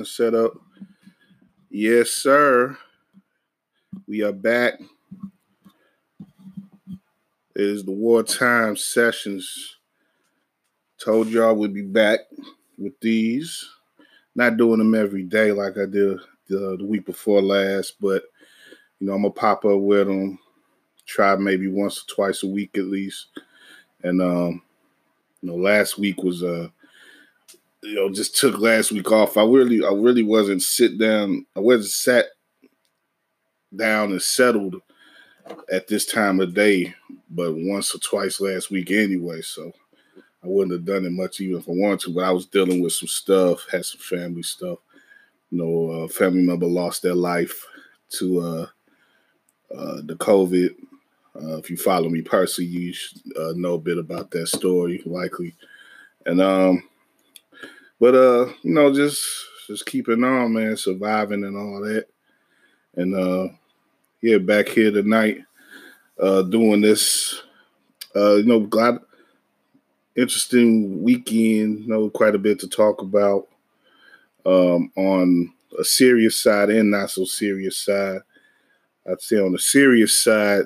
recording set up. Yes, sir. We are back. It is the WARRtime sessions. Told y'all we'd be back with these. Not doing them every day like I did the, the week before last, but you know, I'm gonna pop up with them. Try maybe once or twice a week at least. And um, you know, last week was uh you know, just took last week off. I really, I really wasn't sit down. I wasn't sat down and settled at this time of day, but once or twice last week anyway. So I wouldn't have done it much even if I wanted to. But I was dealing with some stuff, had some family stuff. You know, a family member lost their life to uh, uh, the COVID. Uh, if you follow me personally, you should, uh, know a bit about that story, likely. And um, but uh, you know, just just keeping on, man, surviving and all that. And uh yeah, back here tonight, uh doing this. Uh, you know, glad interesting weekend, you know, quite a bit to talk about. Um on a serious side and not so serious side. I'd say on the serious side,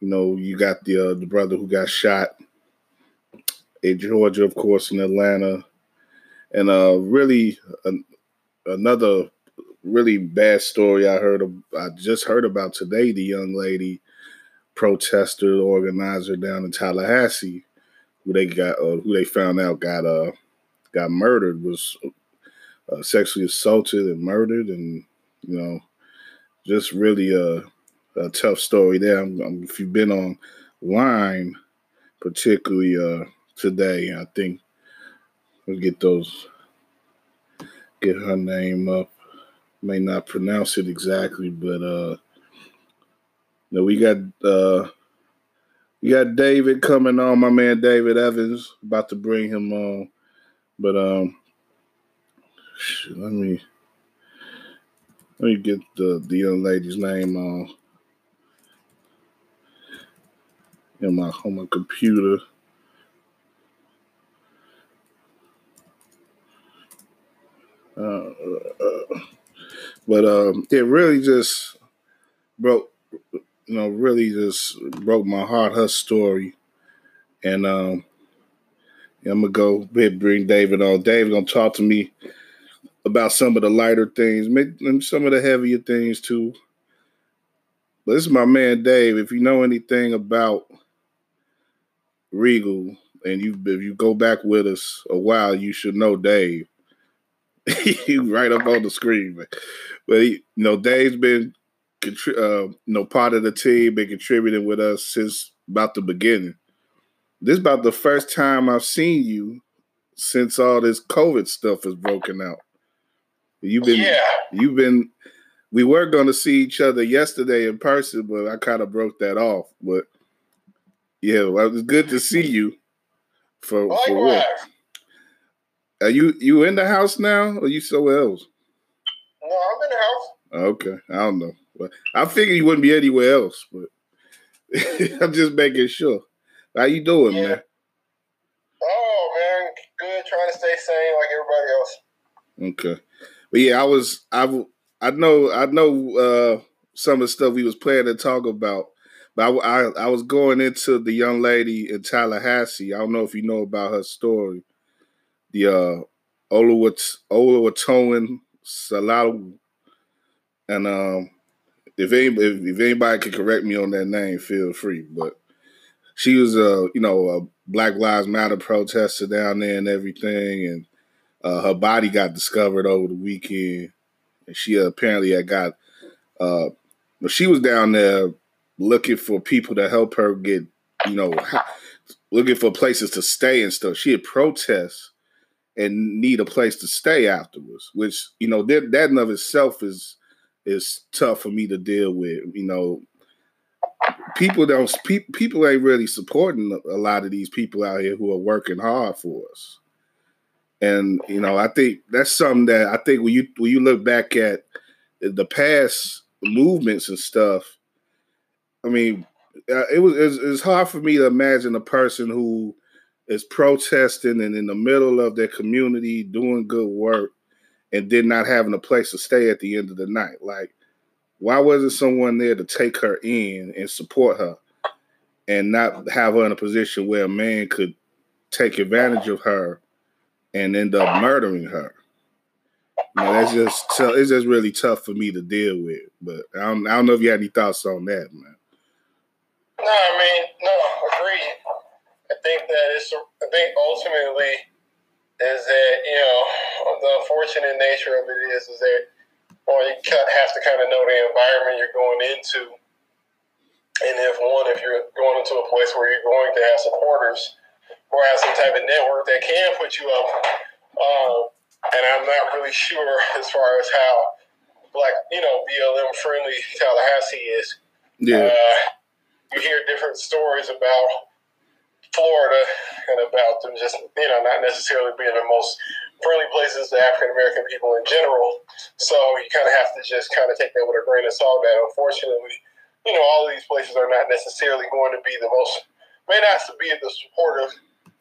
you know, you got the uh, the brother who got shot in Georgia, of course, in Atlanta. And uh, really, an, another really bad story I heard. I just heard about today. The young lady protester organizer down in Tallahassee, who they got, uh, who they found out got uh got murdered, was uh, sexually assaulted and murdered, and you know, just really a, a tough story there. I'm, I'm, if you've been online, particularly uh, today, I think Get those, get her name up. May not pronounce it exactly, but uh, no, we got uh, we got David coming on. My man David Evans about to bring him on, but um, let me let me get the the young lady's name on. In my on my computer. But um, it really just broke, you know, really just broke my heart. Her story, and um, I'm gonna go bring David on. David gonna talk to me about some of the lighter things, and some of the heavier things too. But this is my man Dave. If you know anything about Regal, and you if you go back with us a while, you should know Dave. right up on the screen. But, but he, you know, Dave's been uh, you know part of the team, been contributing with us since about the beginning. This is about the first time I've seen you since all this COVID stuff has broken out. You've been, yeah. you've been. We were going to see each other yesterday in person, but I kind of broke that off. But yeah, well, it was good to see you. For, for what? Are you you in the house now, or you somewhere else? No, I'm in the house. Okay, I don't know. But I figured you wouldn't be anywhere else, but I'm just making sure. How you doing, yeah. man? Oh man, good. Trying to stay sane like everybody else. Okay, but yeah, I was I I know I know uh, some of the stuff we was planning to talk about, but I, I I was going into the young lady in Tallahassee. I don't know if you know about her story the uh, Olawat Olawatoan Salalu. And um, if, if, if anybody can correct me on that name, feel free. But she was a you know a Black Lives Matter protester down there and everything, and uh, her body got discovered over the weekend, and she apparently had got. Uh, she was down there looking for people to help her get, you know, looking for places to stay and stuff. She had protests and need a place to stay afterwards, which you know that that in of itself is is tough for me to deal with. You know, people don't pe- people ain't really supporting a lot of these people out here who are working hard for us. And you know, I think that's something that I think when you when you look back at the past movements and stuff, I mean, uh, it was it's, it's hard for me to imagine a person who is protesting and in the middle of their community doing good work and did not having a place to stay at the end of the night. Like, why wasn't someone there to take her in and support her and not have her in a position where a man could take advantage of her and end up murdering her? You know, that's just it's just really tough for me to deal with. But I don't, I don't know if you had any thoughts on that, man. No, I mean, no, agree. I think that it's. I think ultimately is that you know the unfortunate nature of it is is that well you have to kind of know the environment you're going into, and if one if you're going into a place where you're going to have supporters or have some type of network that can put you up, um, and I'm not really sure as far as how black you know BLM friendly Tallahassee is. Yeah. Uh, you hear different stories about Florida and about them just, you know, not necessarily being the most friendly places to African American people in general. So you kind of have to just kind of take that with a grain of salt. That unfortunately, you know, all of these places are not necessarily going to be the most, may not be the supportive,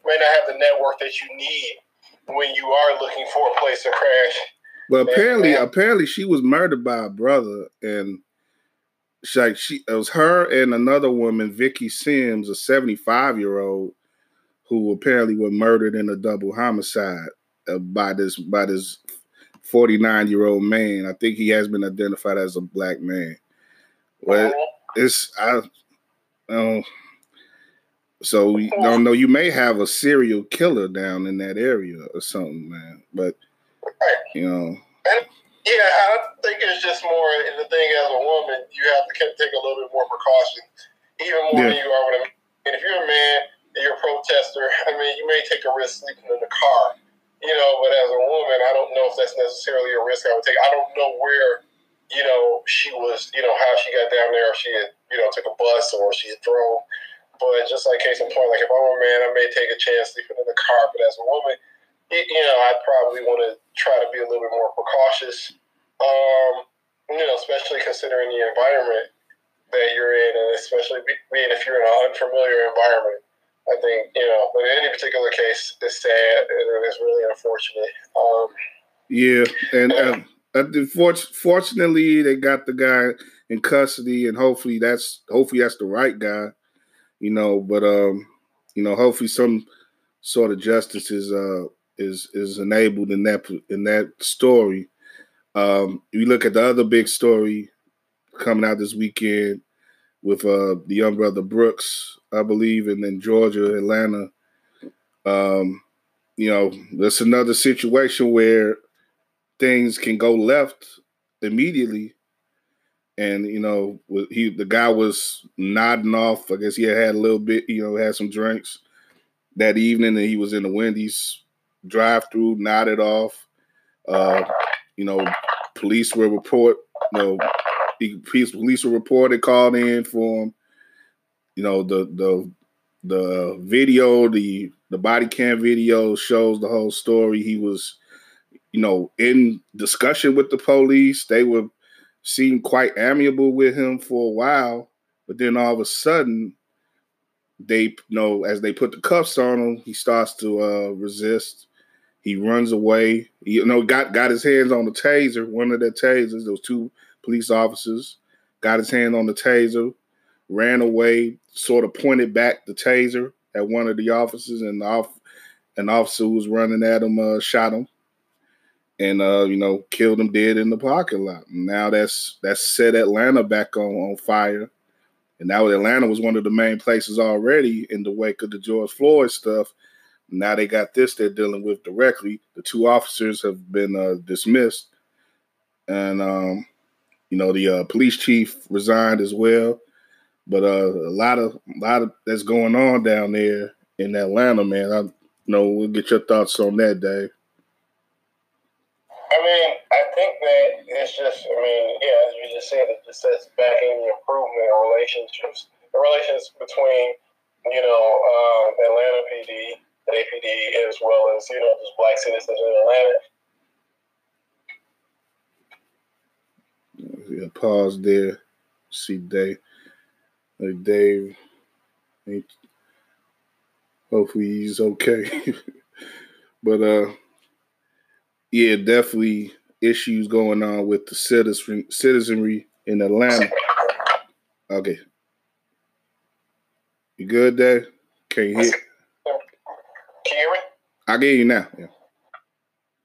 may not have the network that you need when you are looking for a place to crash. Well, apparently, and, apparently, she was murdered by a brother, and like she it was her and another woman, Vicky Sims, a 75 year old, who apparently were murdered in a double homicide uh, by this by this 49 year old man. I think he has been identified as a black man. Well, it's I um, so we don't know. You may have a serial killer down in that area or something, man. But you know. Yeah, I think it's just more the thing as a woman, you have to take a little bit more precaution, yeah. you are with a man. And if you're a man and you're a protester, I mean, you may take a risk sleeping in the car, you know, but as a woman, I don't know if that's necessarily a risk I would take. I don't know where, you know, she was, you know, how she got down there, if she had, you know, took a bus or she had drove. But just like case in point, like if I'm a man, I may take a chance sleeping in the car, but as a woman, you know, I'd probably want to try to be a little bit more precautious. Um, you know, especially considering the environment that you're in, and especially being if you're in an unfamiliar environment. I think you know, but in any particular case, it's sad and it's really unfortunate. Um, yeah, and um, uh, fortunately, they got the guy in custody, and hopefully that's hopefully that's the right guy. You know, but um, you know, hopefully some sort of justice is uh is is enabled in that in that story. Um, we look at the other big story coming out this weekend with uh, the young brother Brooks, I believe, and then Georgia, Atlanta. Um, you know, that's another situation where things can go left immediately. And you know, he the guy was nodding off. I guess he had, had a little bit, you know, had some drinks that evening, and he was in the Wendy's drive-through, nodded off. Uh, you know, police were report, you know, police police will report it, called in for him. You know, the the the video, the the body cam video shows the whole story. He was, you know, in discussion with the police. They were seemed quite amiable with him for a while, but then all of a sudden, they you know as they put the cuffs on him, he starts to uh, resist. He runs away. He, you know, got got his hands on the taser. One of the tasers. Those two police officers got his hand on the taser, ran away. Sort of pointed back the taser at one of the officers, and the off, an officer who was running at him uh, shot him, and uh, you know killed him dead in the parking lot. now that's that's set Atlanta back on on fire. And now Atlanta was one of the main places already in the wake of the George Floyd stuff now they got this they're dealing with directly. The two officers have been uh, dismissed, and um, you know the uh, police chief resigned as well. But uh, a lot of a lot of that's going on down there in Atlanta, man. I you know we'll get your thoughts on that, Dave. I mean, I think that it's just, I mean, yeah, as you just said, it just says backing improvement in relationships, the relations between, you know, uh, Atlanta PD APD as well as you know just black citizens in Atlanta. Yeah, pause there. See Dave. Dave. Hopefully he's okay. but uh yeah, definitely issues going on with the citizen, citizenry in Atlanta. Okay. You good, Dave? Can you hear? Can you hear me? I get you now. Yeah.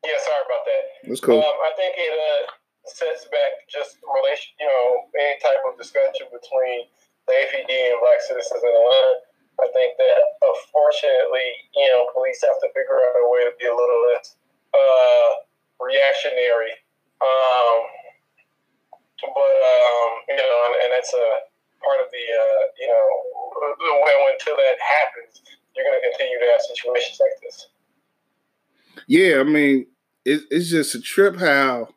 Yeah, sorry about that. That's cool. Um, I think it uh, sets back just relation, you know, any type of discussion between the APD and black citizens in Atlanta. I think that unfortunately, you know, police have to figure out a way to be a little less uh, reactionary. Um, but um, you know, and, and that's a part of the uh, you know when until that happens, you're going to continue to have situations like this. Yeah, I mean, it, it's just a trip how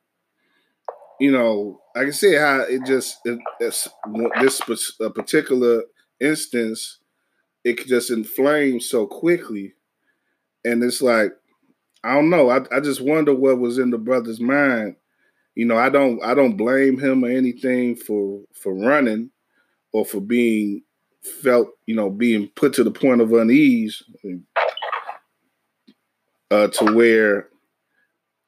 you know I can see how it just it, this a particular instance it just inflame so quickly, and it's like I don't know. I I just wonder what was in the brother's mind. You know, I don't I don't blame him or anything for for running or for being felt, you know, being put to the point of unease uh, to where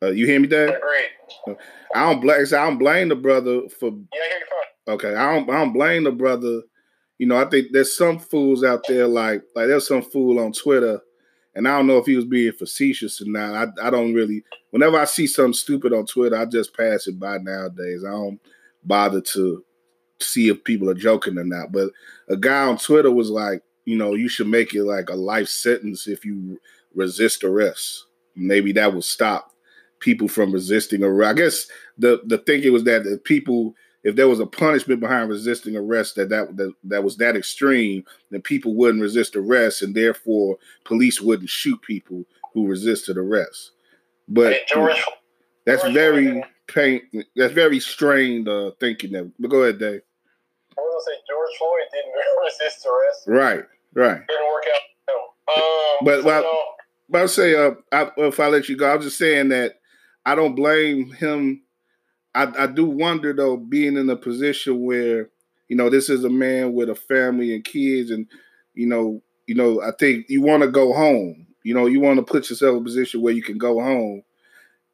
uh, you hear me, Dad? Agreed. I don't blame. I don't blame the brother for. Yeah, I hear you. Okay, I don't. I don't blame the brother. You know, I think there's some fools out there like like there's some fool on Twitter, and I don't know if he was being facetious or not. I I don't really. Whenever I see something stupid on Twitter, I just pass it by nowadays. I don't bother to see if people are joking or not. But a guy on Twitter was like, you know, you should make it like a life sentence if you resist arrest. Maybe that will stop people from resisting arrest. I guess the the thinking was that the people, if there was a punishment behind resisting arrest that that that, that was that extreme, then people wouldn't resist arrest, and therefore police wouldn't shoot people who resisted arrest. But George, that's George very pain. That's very strained uh, thinking. That, but go ahead, Dave. I was gonna say George Floyd didn't resist arrest. Right, right. Didn't work out. Um, but so, well, no, but I'll say, uh, I, if I let you go, I'm just saying that I don't blame him. I, I do wonder though, being in a position where you know this is a man with a family and kids, and you know, you know, I think you want to go home. You know, you want to put yourself in a position where you can go home,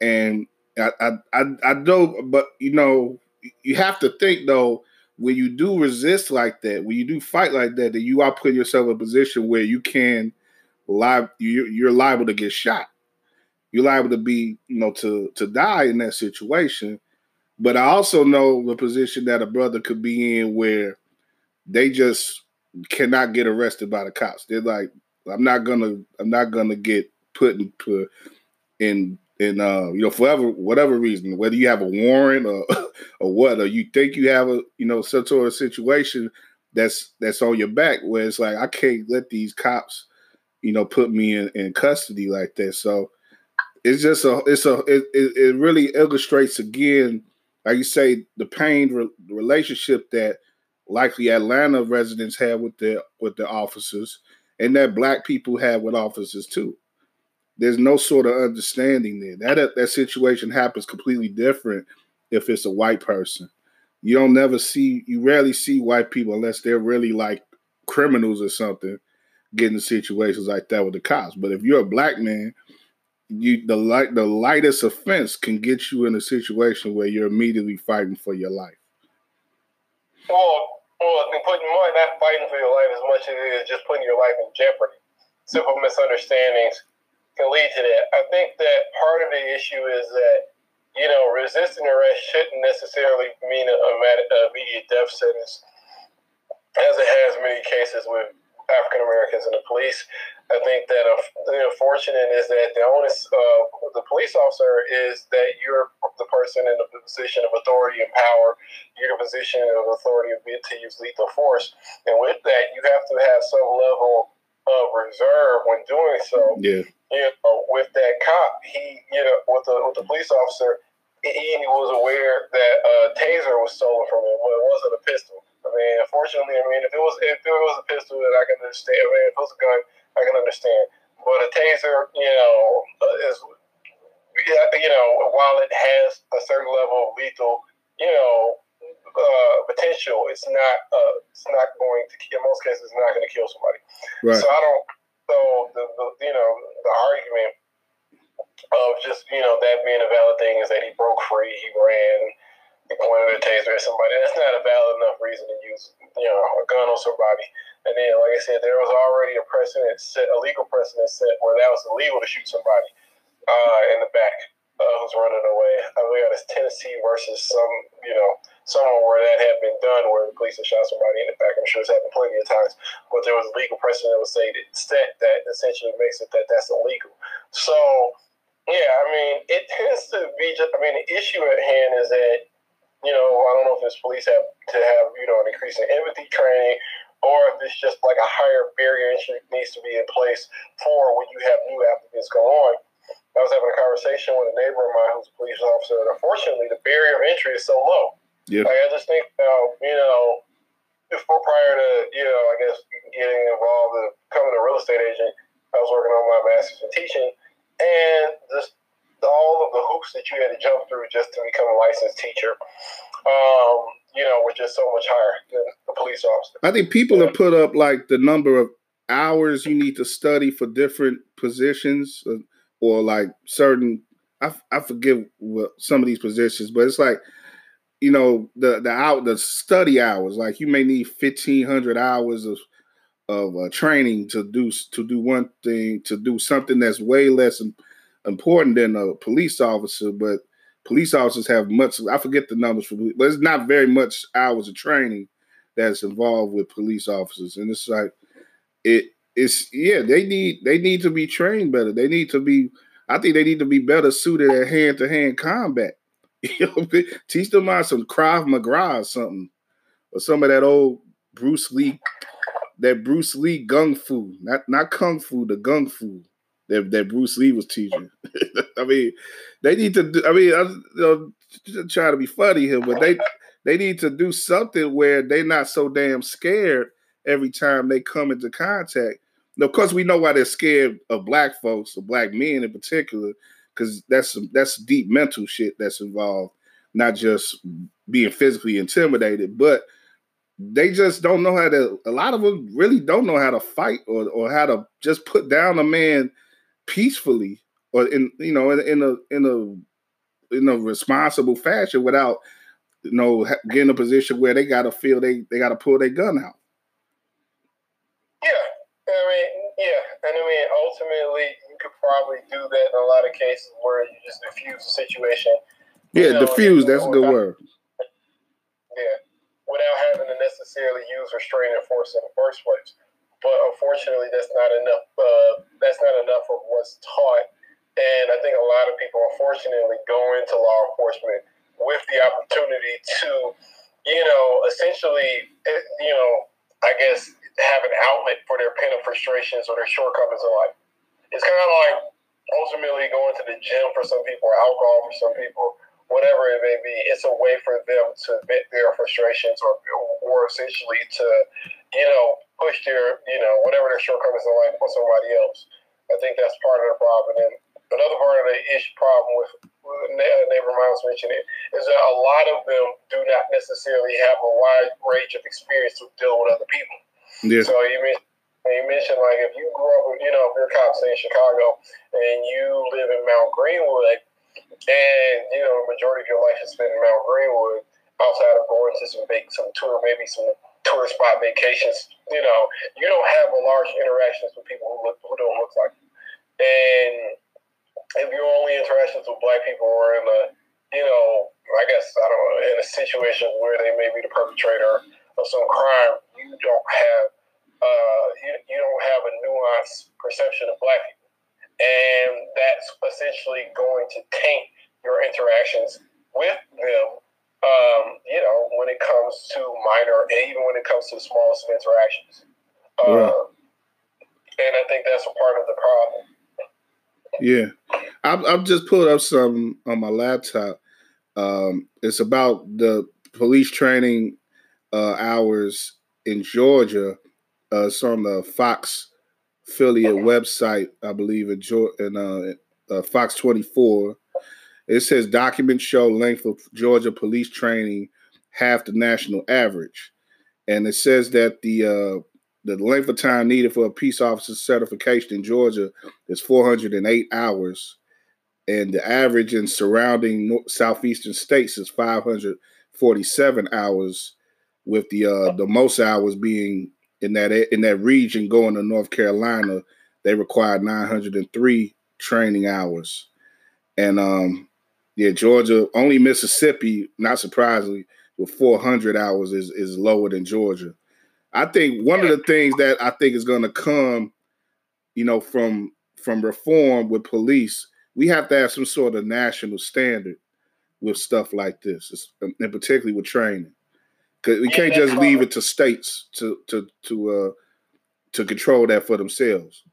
and I, I, I, I do, but you know, you have to think though when you do resist like that, when you do fight like that, that you are putting yourself in a position where you can live you you're liable to get shot. You're liable to be, you know, to to die in that situation. But I also know the position that a brother could be in where they just cannot get arrested by the cops. They're like, I'm not gonna, I'm not gonna get put in, put in, in, uh, you know, forever, whatever reason, whether you have a warrant or, or what, or you think you have a, you know, some sort of situation that's that's on your back, where it's like I can't let these cops you know, put me in, in custody like that. So it's just a, it's a, it, it really illustrates again, like you say, the pain re- relationship that likely Atlanta residents have with their with their officers, and that Black people have with officers too. There's no sort of understanding there. That that situation happens completely different if it's a white person. You don't never see, you rarely see white people unless they're really like criminals or something getting situations like that with the cops. But if you're a black man, you the light the lightest offense can get you in a situation where you're immediately fighting for your life. I think putting more not fighting for your life as much as it is just putting your life in jeopardy. Simple misunderstandings can lead to that. I think that part of the issue is that you know resisting arrest shouldn't necessarily mean a immediate death sentence, as it has many cases with African Americans in the police. I think that uh, the unfortunate is that the onus of the police officer is that you're the person in the position of authority and power. You're the position of authority to use lethal force, and with that, you have to have some level of reserve when doing so. Yeah. You know, with that cop, he, you know, with the with the police officer, he was aware that a taser was stolen from him. but it wasn't a pistol. Mean, unfortunately, I mean, if it was if it was a pistol, that I can understand. I mean, if it was a gun, I can understand. But a taser, you know, is you know, while it has a certain level of lethal, you know, uh, potential, it's not uh, it's not going to in most cases, it's not going to kill somebody. Right. So I don't. So the, the you know the argument of just you know that being a valid thing is that he broke free, he ran, he of the taser at somebody. That's not a valid enough reason to use you know a gun on somebody. And then, like I said, there was already a precedent set, a legal precedent set where that was illegal to shoot somebody uh, in the back uh, who's running away. I believe it's Tennessee versus some, you know, somewhere where that had been done, where the police had shot somebody in the back. I'm sure it's happened plenty of times, but there was a legal precedent that was set that essentially makes it that that's illegal. So, yeah, I mean, it tends to be just. I mean, the issue at hand is that you know, I don't know if it's police have to have you know an increase in empathy training. Or if it's just like a higher barrier entry needs to be in place for when you have new applicants go on I was having a conversation with a neighbor of mine who's a police officer, and unfortunately, the barrier of entry is so low. Yeah. Like, I just think about, you know, before prior to, you know, I guess getting involved in becoming a real estate agent, I was working on my master's in teaching, and just all of the hoops that you had to jump through just to become a licensed teacher, um, you know, were just so much higher than a police officer. I think people yeah. have put up like the number of hours you need to study for different positions. Uh, or like certain I, I forget what some of these positions, but it's like you know the the out the study hours. Like you may need fifteen hundred hours of of uh, training to do to do one thing to do something that's way less important than a police officer. But police officers have much. I forget the numbers for, but it's not very much hours of training that's involved with police officers, and it's like it it's yeah, they need they need to be trained better. They need to be. I think they need to be better suited at hand to hand combat. You know, teach them out some Krav Maga or something, or some of that old Bruce Lee, that Bruce Lee gung fu, not not kung fu, the gung fu that that Bruce Lee was teaching. I mean, they need to. Do, I mean, I'm you know, trying to be funny here, but they they need to do something where they're not so damn scared every time they come into contact of course, we know why they're scared of black folks or black men in particular, because that's that's deep mental shit that's involved, not just being physically intimidated, but they just don't know how to. A lot of them really don't know how to fight or or how to just put down a man peacefully or in you know in, in a in a in a responsible fashion without you know getting a position where they got to feel they they got to pull their gun out. Yeah, I mean, yeah, and I mean, ultimately, you could probably do that in a lot of cases where you just diffuse the situation. Yeah, know, diffuse. That's a good word. Yeah, without having to necessarily use restraining force in the first place. But unfortunately, that's not enough. Uh, that's not enough of what's taught. And I think a lot of people, unfortunately, go into law enforcement with the opportunity to, you know, essentially, eh, you know, I guess have an outlet for their pent up frustrations or their shortcomings in life. It's kind of like ultimately going to the gym for some people, or alcohol for some people, whatever it may be. It's a way for them to vent their frustrations or, or essentially to, you know, push their, you know, whatever their shortcomings in life on somebody else. I think that's part of the problem. And another part of the issue problem with, with uh, neighbor Miles mentioned it is that a lot of them do not necessarily have a wide range of experience to deal with other people. Yeah. So you mentioned, you mentioned like if you grew up, you know, if you're a cop say in Chicago and you live in Mount Greenwood, and you know, majority of your life is spent in Mount Greenwood, outside of going to some big, some tour, maybe some tourist spot vacations, you know, you don't have a large interactions with people who look who don't look like you. And if your only interactions with black people are in a, you know, I guess I don't know, in a situation where they may be the perpetrator of some crime, you don't have uh, you, you don't have a nuanced perception of black people, and that's essentially going to taint your interactions with them. Um, you know, when it comes to minor, and even when it comes to the smallest of interactions. Uh, right. And I think that's a part of the problem. Yeah, I've, I've just pulled up some on my laptop. Um, it's about the police training uh, hours in Georgia. Uh, it's on the Fox affiliate website, I believe, in, in uh, uh, Fox 24. It says documents show length of Georgia police training half the national average, and it says that the uh, the length of time needed for a peace officer certification in Georgia is 408 hours, and the average in surrounding southeastern states is 547 hours, with the uh, the most hours being in that in that region going to North Carolina. They required 903 training hours, and um, yeah, Georgia only Mississippi, not surprisingly, with 400 hours is is lower than Georgia. I think one of the things that I think is going to come, you know, from from reform with police, we have to have some sort of national standard with stuff like this, and particularly with training, because we can't just leave it to states to to to uh to control that for themselves.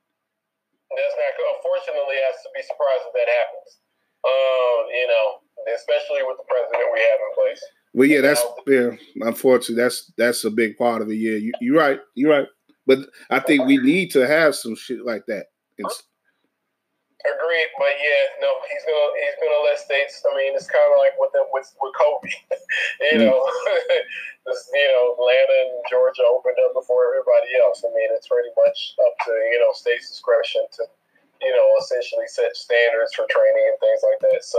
That's not. Unfortunately, I have to be surprised if that happens. Um, you know, especially with the president we have in place. Well, yeah, that's yeah. Unfortunately, that's that's a big part of it. Yeah, you, you're right. You're right. But I think we need to have some shit like that. It's, Agreed, but yeah, no, he's gonna he's gonna let states. I mean, it's kind of like with them with with Kobe, you mm. know, this, you know, Atlanta and Georgia opened up before everybody else. I mean, it's pretty much up to you know states' discretion to you know essentially set standards for training and things like that. So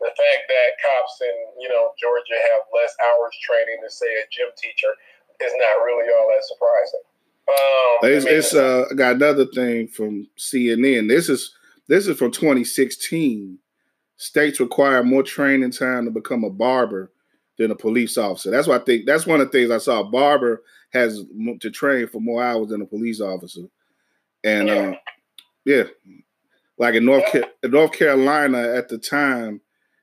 the fact that cops in you know Georgia have less hours training than say a gym teacher is not really all that surprising. Um, it's, I mean, it's uh, I got another thing from CNN. This is this is from 2016. States require more training time to become a barber than a police officer. That's what I think. That's one of the things I saw. A barber has to train for more hours than a police officer, and yeah, uh, yeah. like in North in North Carolina at the time,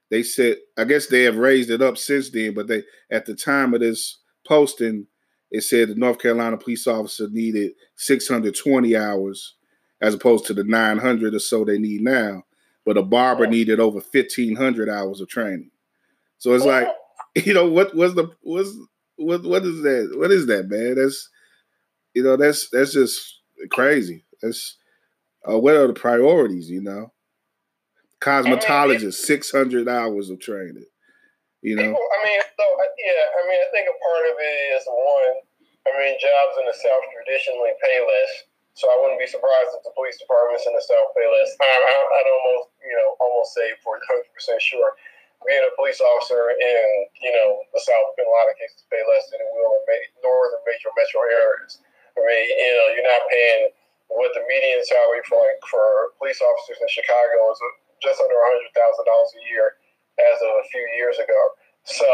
they said I guess they have raised it up since then, but they at the time of this posting, it said the North Carolina police officer needed 620 hours as opposed to the 900 or so they need now. But a barber needed over 1500 hours of training. So it's like, you know, what was the what's what what is that? What is that, man? That's you know, that's that's just crazy. That's uh, what are the priorities, you know? Cosmetologist, six hundred hours of training. You know, People, I mean, so yeah, I mean, I think a part of it is one. I mean, jobs in the South traditionally pay less, so I wouldn't be surprised if the police departments in the South pay less. I, I, I'd almost, you know, almost say for hundred percent sure, being a police officer in, you know, the South in a lot of cases pay less than it will in ma- northern major metro areas. I mean, you know, you're not paying what the median salary for like for police officers in Chicago is just under hundred thousand dollars a year as of a few years ago. So,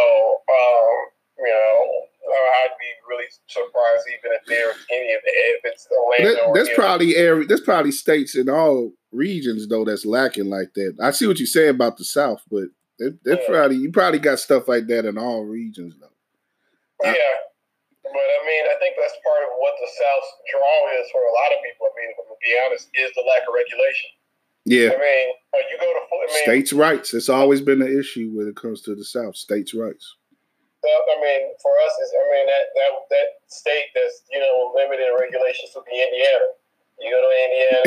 um, you know, I'd be really surprised even if there's any of the if it's That, that's probably area. That's probably states in all regions though that's lacking like that. I see what you say about the South, but that, yeah. probably you probably got stuff like that in all regions though. Yeah. I, but I mean, I think that's part of what the South's draw is for a lot of people. I mean, to be honest, is the lack of regulation. Yeah. I mean, you go to I mean, states' rights. It's always been an issue when it comes to the South. States' rights. I mean, for us, is I mean that that that state that's you know limited regulations would be Indiana. You go to Indiana.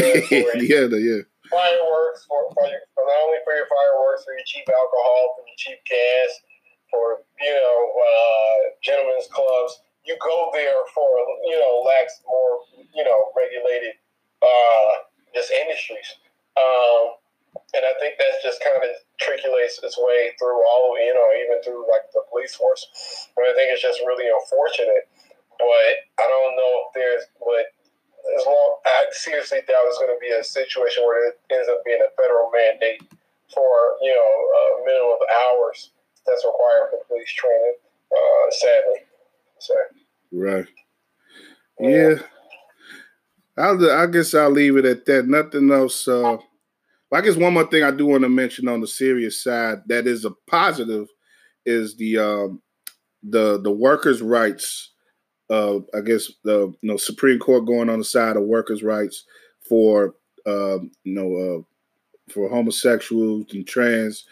Indiana, yeah. Fireworks for, for, your, for not only for your fireworks, for your cheap alcohol, for your cheap gas, for you know uh, gentlemen's clubs. You go there for you know lax more you know regulated uh, just industries. Um, and I think that's just kind of triculates its way through all, you know, even through like the police force. But I think it's just really unfortunate. But I don't know if there's, but as long, I seriously doubt it's going to be a situation where it ends up being a federal mandate for, you know, a minimum of hours that's required for police training, uh, sadly. So. Right. Yeah. yeah. I'll, I guess I'll leave it at that. Nothing else. Uh, I guess one more thing I do want to mention on the serious side that is a positive is the um, the the workers' rights. Uh, I guess the you know Supreme Court going on the side of workers' rights for uh, you know uh, for homosexuals and trans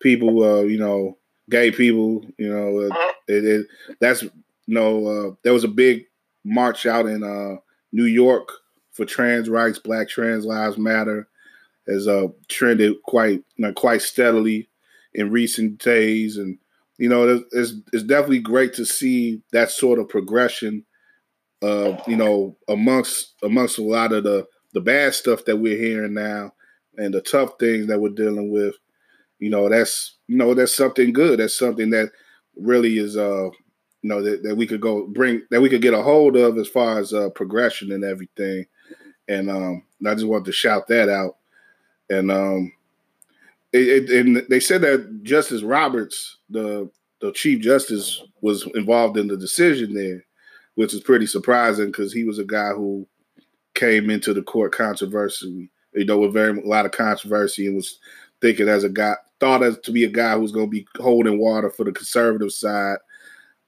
people. Uh, you know, gay people. You know, uh, it, it, that's you know uh, there was a big march out in New York for trans rights, Black Trans Lives Matter has uh, trended quite quite steadily in recent days, and you know it's, it's definitely great to see that sort of progression. Uh, you know, amongst amongst a lot of the the bad stuff that we're hearing now, and the tough things that we're dealing with, you know, that's you know that's something good. That's something that really is uh you know that, that we could go bring that we could get a hold of as far as uh progression and everything. And um I just wanted to shout that out. And um it, it, and they said that Justice Roberts, the the Chief Justice, was involved in the decision there, which is pretty surprising because he was a guy who came into the court controversy, you know, with very a lot of controversy and was thinking as a guy thought as to be a guy who's going to be holding water for the conservative side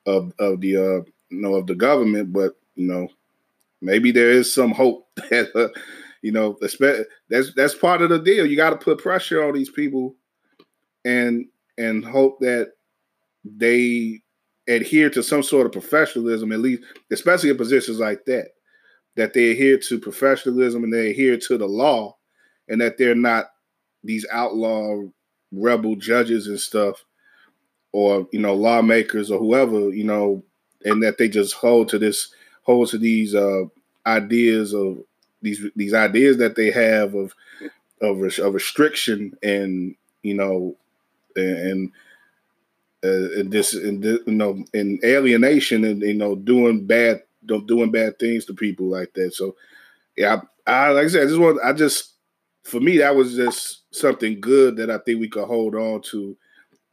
of of the uh, you know of the government, but you know maybe there is some hope that uh, you know that's that's part of the deal. You got to put pressure on these people and and hope that they adhere to some sort of professionalism at least especially in positions like that that they adhere to professionalism and they adhere to the law and that they're not these outlaw rebel judges and stuff or you know lawmakers or whoever you know and that they just hold to this hold to these uh ideas of these these ideas that they have of of, of restriction and you know and uh, and this and you know and alienation and you know doing bad doing bad things to people like that so yeah I, I like I said I just want I just for me that was just something good that I think we could hold on to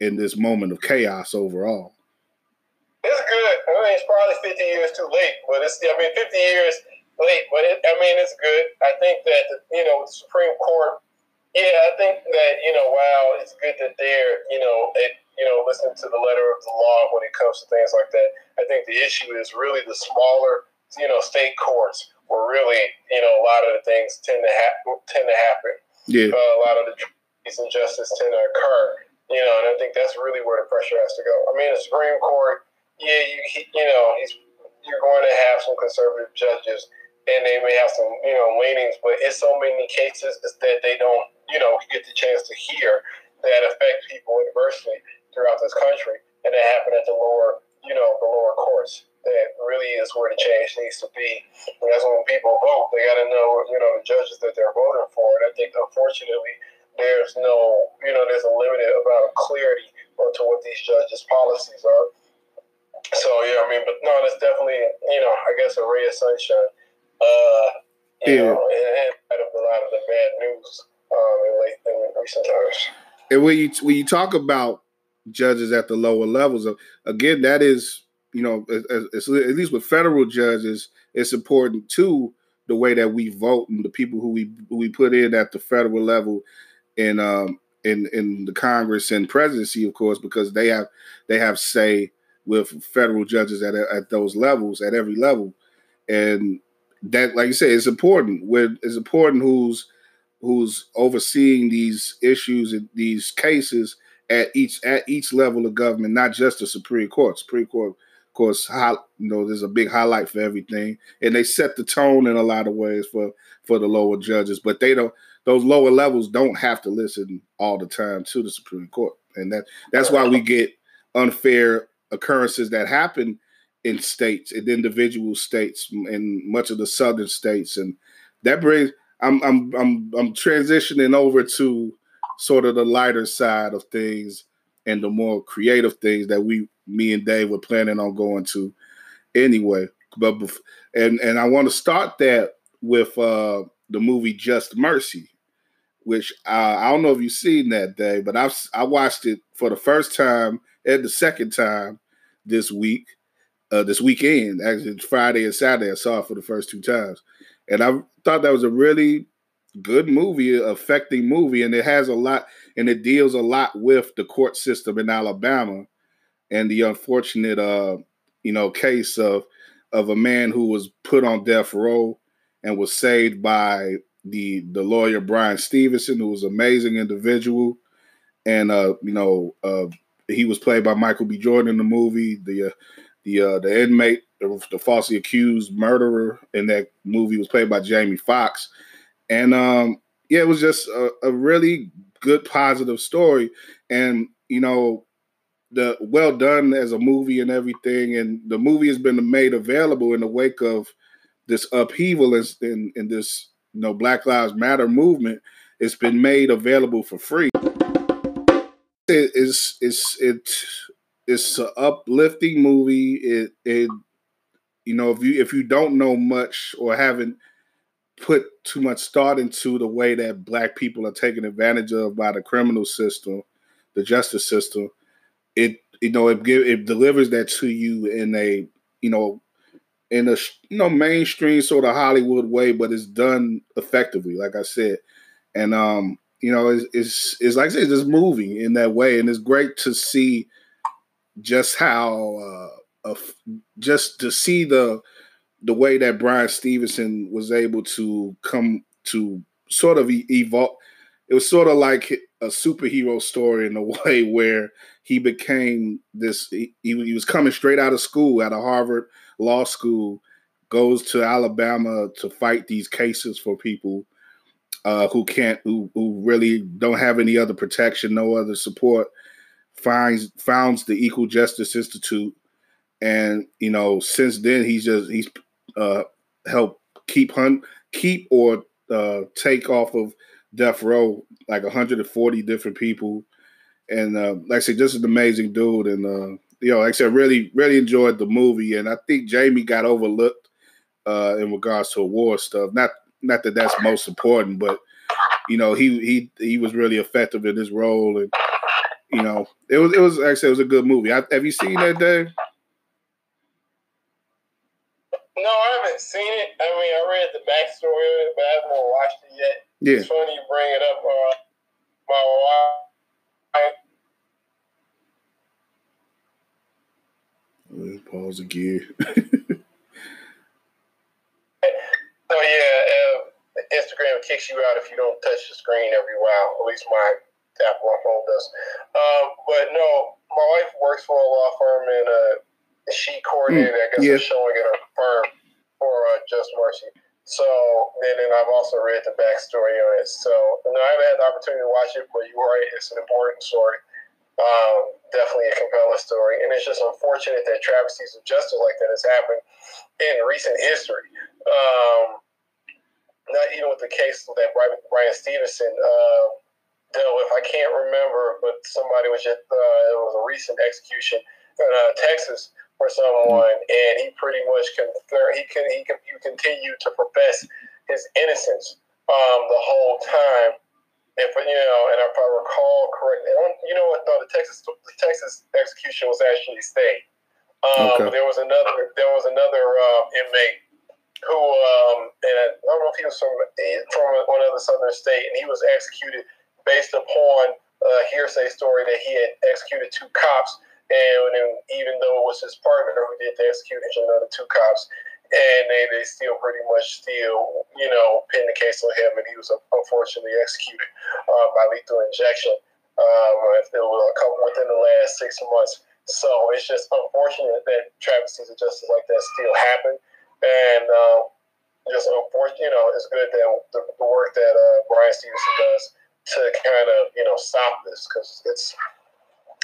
in this moment of chaos overall. It's good. I mean, it's probably 50 years too late, but it's, I mean, 50 years late, but it, I mean, it's good. I think that, you know, the Supreme Court, yeah, I think that, you know, wow, it's good that they're, you know, it, you know, listening to the letter of the law when it comes to things like that. I think the issue is really the smaller, you know, state courts where really, you know, a lot of the things tend to happen, tend to happen. Yeah. Uh, a lot of the injustices tend to occur. You know, and I think that's really where the pressure has to go. I mean, the Supreme Court, yeah, you he, you know, he's you're going to have some conservative judges, and they may have some you know leanings, but it's so many cases that they don't you know get the chance to hear that affect people adversely throughout this country, and that happen at the lower you know the lower courts. That really is where the change needs to be. And that's when people vote, they got to know you know the judges that they're voting for. And I think unfortunately there's no, you know, there's a limited amount of clarity to what these judges' policies are. So yeah, I mean, but no, that's definitely, you know, I guess a ray of sunshine. Uh, you yeah. know, and, and of a lot of the bad news um, in late in recent times. And when you when you talk about judges at the lower levels, of again, that is, you know, at least with federal judges, it's important too the way that we vote and the people who we who we put in at the federal level and um in in the Congress and presidency, of course, because they have they have say with federal judges at at those levels at every level, and that, like you say, it's important. When it's important who's who's overseeing these issues and these cases at each at each level of government, not just the Supreme Court. Supreme Court, of course, high, you know, there's a big highlight for everything, and they set the tone in a lot of ways for for the lower judges, but they don't those lower levels don't have to listen all the time to the Supreme Court, and that that's why we get unfair occurrences that happen in states, in individual states, in much of the southern states, and that brings. I'm I'm I'm I'm transitioning over to sort of the lighter side of things and the more creative things that we, me and Dave, were planning on going to anyway. But and and I want to start that with uh, the movie Just Mercy, which uh, I don't know if you've seen that day, but I've I watched it for the first time and the second time this week, uh, this weekend. Actually, Friday and Saturday. I saw it for the first two times, and I thought that was a really good movie, affecting movie, and it has a lot, and it deals a lot with the court system in Alabama, and the unfortunate, uh, you know, case of of a man who was put on death row and was saved by the the lawyer Brian Stevenson, who was an amazing individual, and uh, you know, uh, he was played by Michael B. Jordan in the movie. The uh, the uh, the inmate, the, the, falsely accused murderer in that movie, was played by Jamie Foxx, and um, yeah, it was just a, a really good, positive story, and you know, the well done as a movie and everything, and the movie has been made available in the wake of this upheaval in, in, in this you know Black Lives Matter movement, it's been made available for free. It is it's it it's an uplifting movie. It it you know if you if you don't know much or haven't put too much thought into the way that black people are taken advantage of by the criminal system, the justice system, it you know it give it delivers that to you in a you know in a you know mainstream sort of Hollywood way, but it's done effectively, like I said, and um you know it's it's, it's like I said, it's moving in that way, and it's great to see just how uh, just to see the the way that Bryan Stevenson was able to come to sort of evolve. It was sort of like a superhero story in a way where he became this. He, he was coming straight out of school, out of Harvard Law School, goes to Alabama to fight these cases for people uh, who can't, who who really don't have any other protection, no other support. Finds founds the Equal Justice Institute, and you know since then he's just he's uh, helped keep hunt, keep or uh, take off of death row like 140 different people. And uh, like I said, just an amazing dude. And uh, you know, like I said, really, really enjoyed the movie. And I think Jamie got overlooked uh, in regards to war stuff. Not not that that's most important, but you know, he he he was really effective in his role. And you know, it was it was said, it was a good movie. I, have you seen that, day? No, I haven't seen it. I mean, I read the backstory of it, but I haven't watched it yet. Yeah. It's funny you bring it up. Uh, my wife. Pause again. so yeah, uh, Instagram kicks you out if you don't touch the screen every while. At least my Apple phone does. Um, but no, my wife works for a law firm and uh, she coordinated, mm, I guess, yeah. a showing at her firm for uh, Just Mercy. So, and then I've also read the backstory on it. So, you know, I haven't had the opportunity to watch it, but you're right, it's an important story. Um, definitely a compelling story. And it's just unfortunate that travesties of justice like that has happened in recent history. Um, not even with the case that Bryan Stevenson uh, dealt with. I can't remember, but somebody was just, uh, it was a recent execution in uh, Texas for someone, and he pretty much confirm he can he can you continue to profess his innocence um, the whole time. If you know, and if I recall correctly, you know what? No, the Texas the Texas execution was actually stayed. Um, okay. There was another there was another uh, inmate who um, and I don't know if he was from from one other southern state, and he was executed based upon a hearsay story that he had executed two cops and even though it was his partner who did the execution of the two cops, and they, they still pretty much still, you know, pinned the case on him, and he was unfortunately executed uh, by lethal injection. Um, it was a couple within the last six months. So it's just unfortunate that travesties of justice like that still happen, and um, just unfortunate. You know, it's good that the, the work that uh, Bryan Stevenson does to kind of you know stop this because it's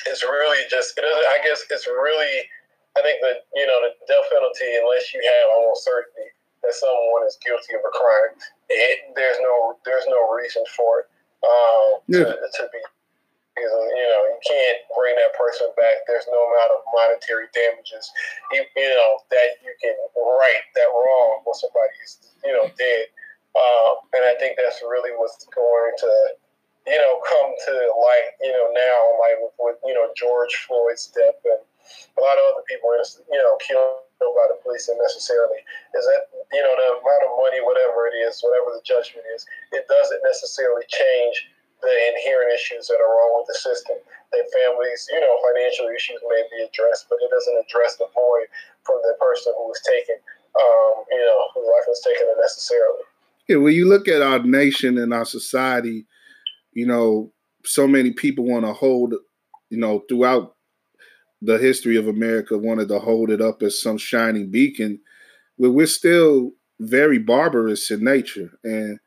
it's really just it is, I guess it's really I think that you know the death penalty unless you have almost certainty that someone is guilty of a crime it, there's no there's no reason for it um, yeah. to, to be you know you can't bring that person back. There's no amount of monetary damages. You, you know that you can right that wrong when somebody's you know dead. Uh, and I think that's really what's going to you know, come to light, you know, now, like with, with, you know, George Floyd's death and a lot of other people, you know, killed by the police unnecessarily, is that, you know, the amount of money, whatever it is, whatever the judgment is, it doesn't necessarily change the inherent issues that are wrong with the system. That families, you know, financial issues may be addressed, but it doesn't address the void from the person who was taken, um, you know, whose life was taken unnecessarily. Yeah, when you look at our nation and our society, you know, so many people want to hold, you know, throughout the history of America, wanted to hold it up as some shining beacon, where we're still very barbarous in nature, and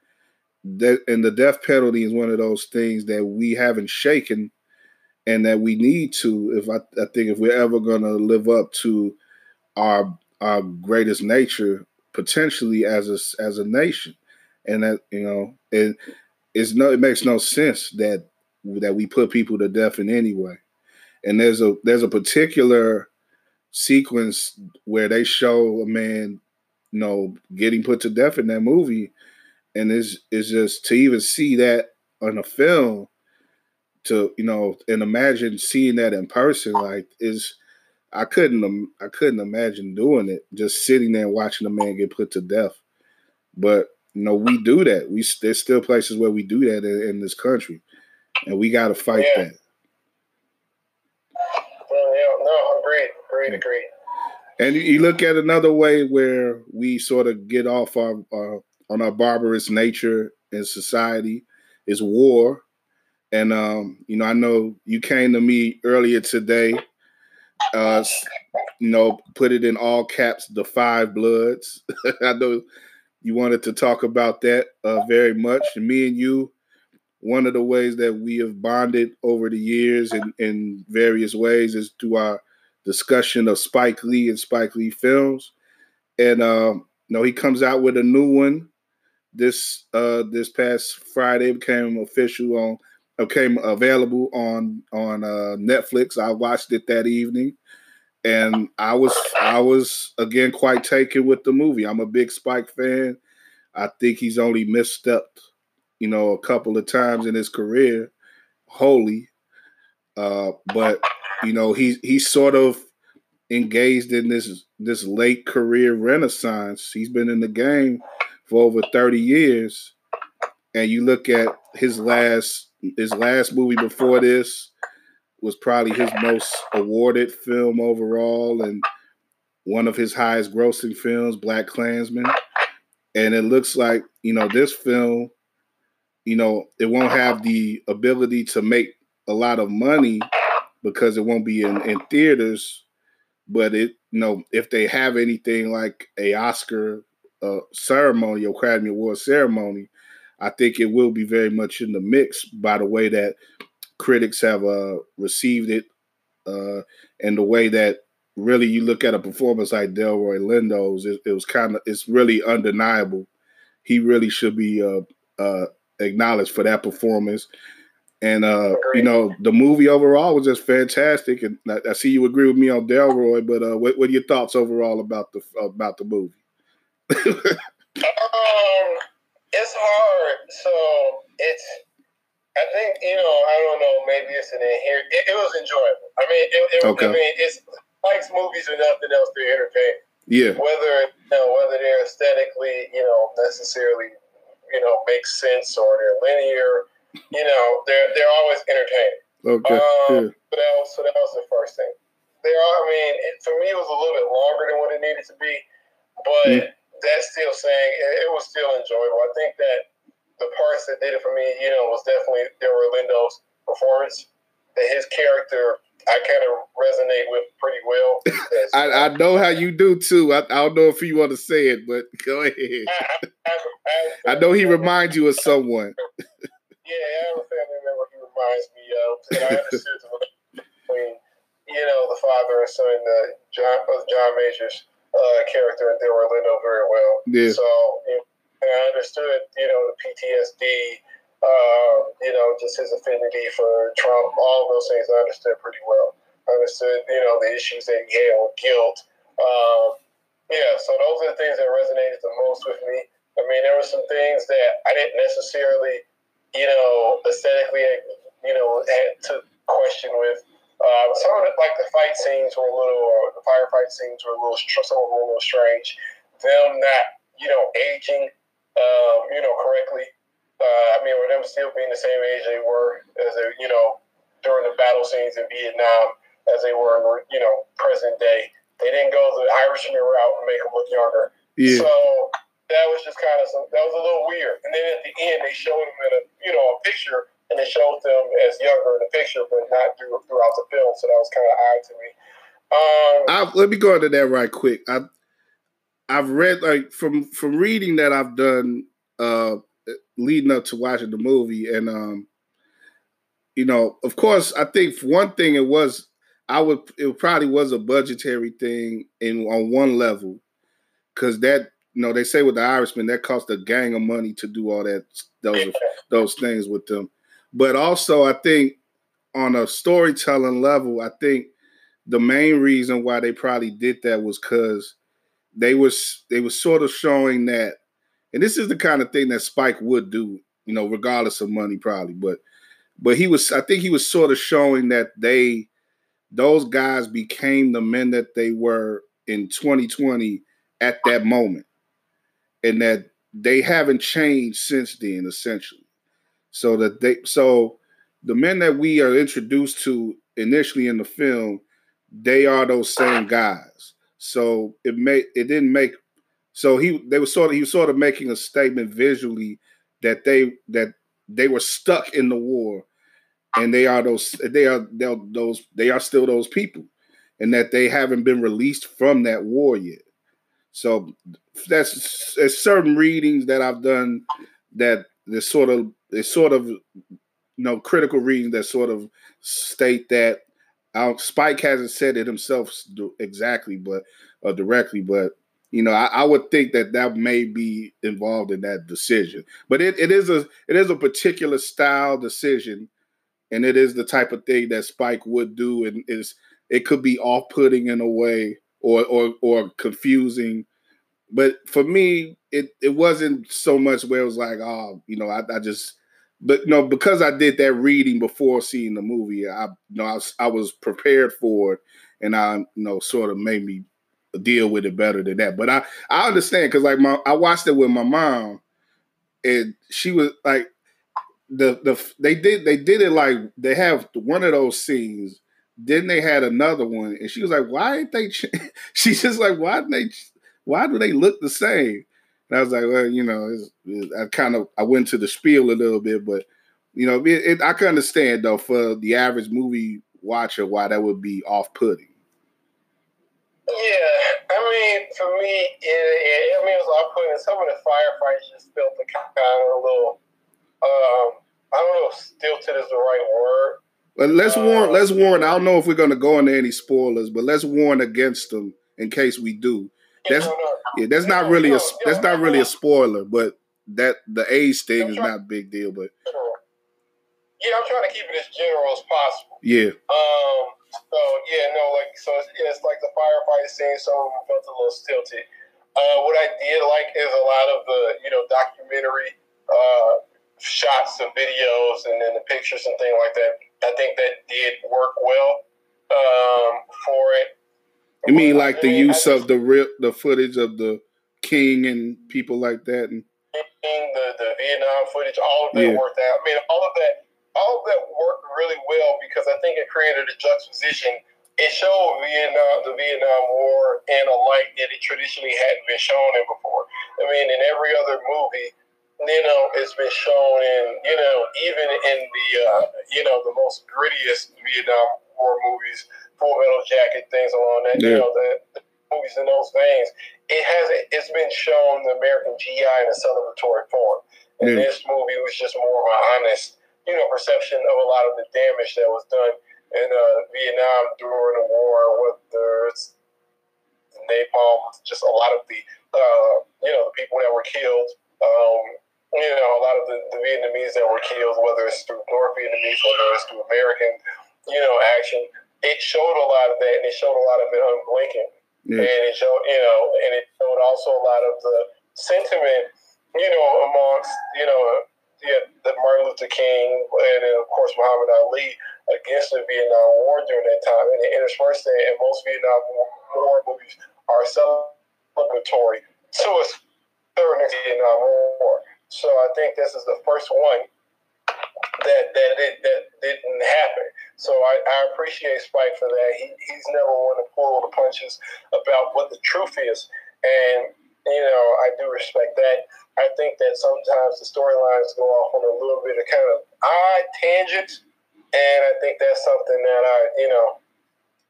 that and the death penalty is one of those things that we haven't shaken, and that we need to. If I, I think if we're ever to live up to our our greatest nature, potentially as a as a nation, and that you know, and it's no it makes no sense that that we put people to death in any way. And there's a there's a particular sequence where they show a man, you know, getting put to death in that movie, and it's it's just to even see that on a film, to you know, and imagine seeing that in person, like is I couldn't I couldn't imagine doing it, just sitting there watching a man get put to death. But you know, we do that. We there's still places where we do that in, in this country, and we got to fight yeah. that. Well, yeah, no, agreed, agreed, agreed. And you look at another way where we sort of get off our uh, on our barbarous nature in society is war. And um, you know, I know you came to me earlier today. Uh, you know, put it in all caps, the five bloods. I know you wanted to talk about that uh, very much. And me and you, one of the ways that we have bonded over the years in, in various ways is through our discussion of Spike Lee and Spike Lee films. And um, you know, he comes out with a new one this uh, this past Friday became official on became available on on uh, Netflix. I watched it that evening and I was I was again quite taken with the movie. I'm a big Spike fan. I think he's only misstepped, you know, a couple of times in his career, wholly. Uh, but you know, he's he's sort of engaged in this this late career renaissance. He's been in the game for over 30 years. And you look at his last his last movie before this, was probably his most awarded film overall and one of his highest grossing films, Black Klansman. And it looks like, you know, this film, you know, it won't have the ability to make a lot of money because it won't be in, in theaters. But it, you know, if they have anything like a Oscar uh, ceremony, or Academy Award ceremony, I think it will be very much in the mix by the way that critics have uh, received it, uh, and the way that really you look at a performance like Delroy Lindo's, it, it was kind of it's really undeniable. He really should be uh, uh, acknowledged for that performance. And uh, you know, the movie overall was just fantastic. And I, I see you agree with me on Delroy, but uh, what, what, are your thoughts overall about the about the movie? um, it's hard. So it's I think you know. I don't know. Maybe it's an inherent. It, it was enjoyable. I mean, it, it, okay. I mean, it's Spike's movies are nothing else to entertain. Yeah. Whether you know whether they're aesthetically, you know, necessarily, you know, make sense or they're linear, you know, they're they're always entertaining. Okay. Um, yeah. So that was so that was the first thing. There are. I mean, it, for me, it was a little bit longer than what it needed to be, but mm. that's still saying it, it was still enjoyable. I think that the parts that did it for me, you know, was definitely Delroy Lindo's performance. And his character, I kind of resonate with pretty well. I, I, know how you do too. I, I, don't know if you want to say it, but go ahead. I, I know he reminds you of someone. yeah, I have a family member he reminds me of, and I understood the between you know the father and son, uh, John uh, John Majors uh, character and Delroy Lindo very well. Yeah. So you know, and I understood, you know, the PTSD, um, you know, just his affinity for Trump, all those things I understood pretty well. I understood, you know, the issues that he had with guilt. Um, yeah, so those are the things that resonated the most with me. I mean, there were some things that I didn't necessarily, you know, aesthetically, you know, had to question with. Uh, some of the, like the fight scenes were a little, the firefight scenes were a little, some were a little strange. Them not, you know, aging um, you know, correctly. Uh, I mean, with them still being the same age they were as they, you know, during the battle scenes in Vietnam as they were, in, you know, present day. They didn't go the Irishman route and make them look younger. Yeah. So that was just kind of some, that was a little weird. And then at the end, they showed them in a, you know, a picture and they showed them as younger in the picture, but not through, throughout the film. So that was kind of odd to me. Um, I, let me go into that right quick. I I've read like from from reading that I've done uh leading up to watching the movie and um you know of course I think one thing it was I would it probably was a budgetary thing in on one level because that you know they say with the Irishman that cost a gang of money to do all that those those things with them. But also, I think on a storytelling level, I think the main reason why they probably did that was because they was they was sort of showing that, and this is the kind of thing that Spike would do, you know, regardless of money, probably. But but he was, I think he was sort of showing that they those guys became the men that they were in 2020 at that moment, and that they haven't changed since then, essentially. So that they so the men that we are introduced to initially in the film, they are those same guys. So it made it didn't make so he they were sort of he was sort of making a statement visually that they that they were stuck in the war and they are those they are those they are still those people and that they haven't been released from that war yet. So that's certain readings that I've done that there's sort of there's sort of you know, critical readings that sort of state that uh, Spike hasn't said it himself exactly, but uh, directly, but you know, I, I, would think that that may be involved in that decision. But it, it is a it is a particular style decision, and it is the type of thing that Spike would do, and is it could be off putting in a way or or or confusing. But for me, it it wasn't so much where it was like, oh, you know, I, I just but know, because I did that reading before seeing the movie, I you know I was, I was prepared for it, and I you know sort of made me deal with it better than that. But I I understand because like my I watched it with my mom, and she was like the the they did they did it like they have one of those scenes. Then they had another one, and she was like, "Why ain't they?" She's just like, "Why didn't they? Why do they look the same?" And I was like, well, you know, it's, it's, I kind of I went to the spiel a little bit, but you know, it, it, I can understand though for the average movie watcher why that would be off putting. Yeah, I mean, for me, it, it, I mean, it was off putting. Some of the firefighters just felt the kind of a little, um, I don't know if stilted is the right word. But let's um, warn. Let's warn. I don't know if we're going to go into any spoilers, but let's warn against them in case we do. That's yeah, that's not really a that's not really a spoiler, but that the age thing is not a big deal. But yeah, I'm trying to keep it as general as possible. Yeah. Um. So yeah, no, like so it's, yeah, it's like the firefighter scene. Some of them felt a little stilted. Uh, what I did like is a lot of the you know documentary uh, shots and videos, and then the pictures and things like that. I think that did work well um, for it. You mean like the use of the real the footage of the king and people like that, and the the Vietnam footage, all of that yeah. worked out. I mean, all of that, all of that worked really well because I think it created a juxtaposition. It showed Vietnam, the Vietnam War, in a light that it traditionally hadn't been shown in before. I mean, in every other movie, you know, it's been shown in, you know, even in the, uh, you know, the most grittiest Vietnam War movies Full Metal Jacket, things along that, yeah. you know, the, the, movies in those veins. It has it's been shown the American GI in a celebratory form. And yeah. this movie was just more of an honest, you know, perception of a lot of the damage that was done in uh, Vietnam during the war, whether it's napalm, just a lot of the, uh, you know, the people that were killed. Um, you know, a lot of the, the Vietnamese that were killed, whether it's through North Vietnamese, whether it's through American, you know, action it showed a lot of that, and it showed a lot of it unblinking, yeah. and it showed you know, and it showed also a lot of the sentiment, you know, amongst you know, yeah, the Martin Luther King and then of course Muhammad Ali against the Vietnam War during that time, and, and interspersed thing, and most Vietnam War movies are celebratory to a certain Vietnam War. So I think this is the first one that that it, that didn't happen. So I, I appreciate Spike for that. He, he's never one to pull the punches about what the truth is, and you know I do respect that. I think that sometimes the storylines go off on a little bit of kind of odd tangents, and I think that's something that I you know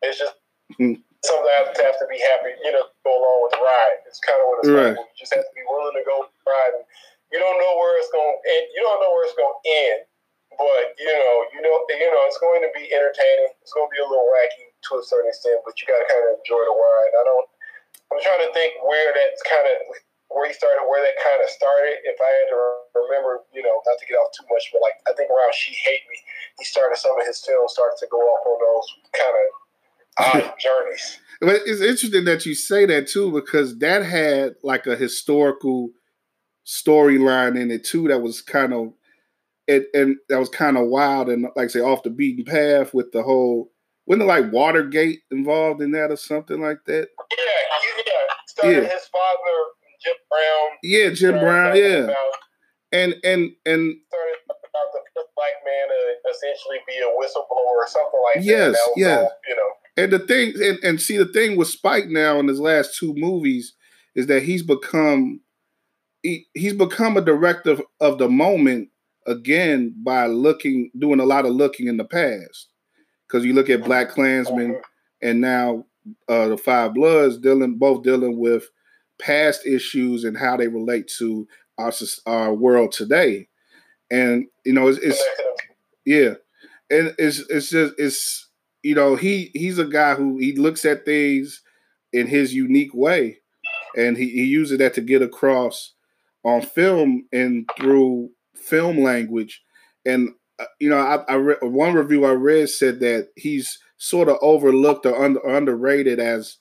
it's just. Mm-hmm. Something I have to, have to be happy, you know, go along with the ride. It's kind of what it's right. like. You just have to be willing to go ride. And you don't know where it's going. to end. You don't know where it's going to end but you know, you know, you know, it's going to be entertaining. It's going to be a little wacky to a certain extent, but you got to kind of enjoy the ride. I don't. I'm trying to think where that's kind of where he started, where that kind of started. If I had to remember, you know, not to get off too much, but like I think around "She Hate Me," he started some of his films started to go off on those kind of odd journeys. But it's interesting that you say that too, because that had like a historical storyline in it too. That was kind of it, and that was kind of wild and like say off the beaten path with the whole. Wasn't it like Watergate involved in that or something like that? Yeah, yeah. Started yeah. his father, Jim Brown. Yeah, Jim Brown. Yeah. About, and and and started about the first black man to essentially be a whistleblower or something like yes, that. Yes, yeah. All, you know. And the thing, and, and see, the thing with Spike now in his last two movies is that he's become he, he's become a director of the moment again by looking, doing a lot of looking in the past. Because you look at Black Klansman and now uh, the Five Bloods dealing both dealing with past issues and how they relate to our our world today. And you know, it's, it's yeah, and it's it's just it's you know he he's a guy who he looks at things in his unique way, and he, he uses that to get across on film and through film language. And uh, you know, I, I re- one review I read said that he's sort of overlooked or under, underrated as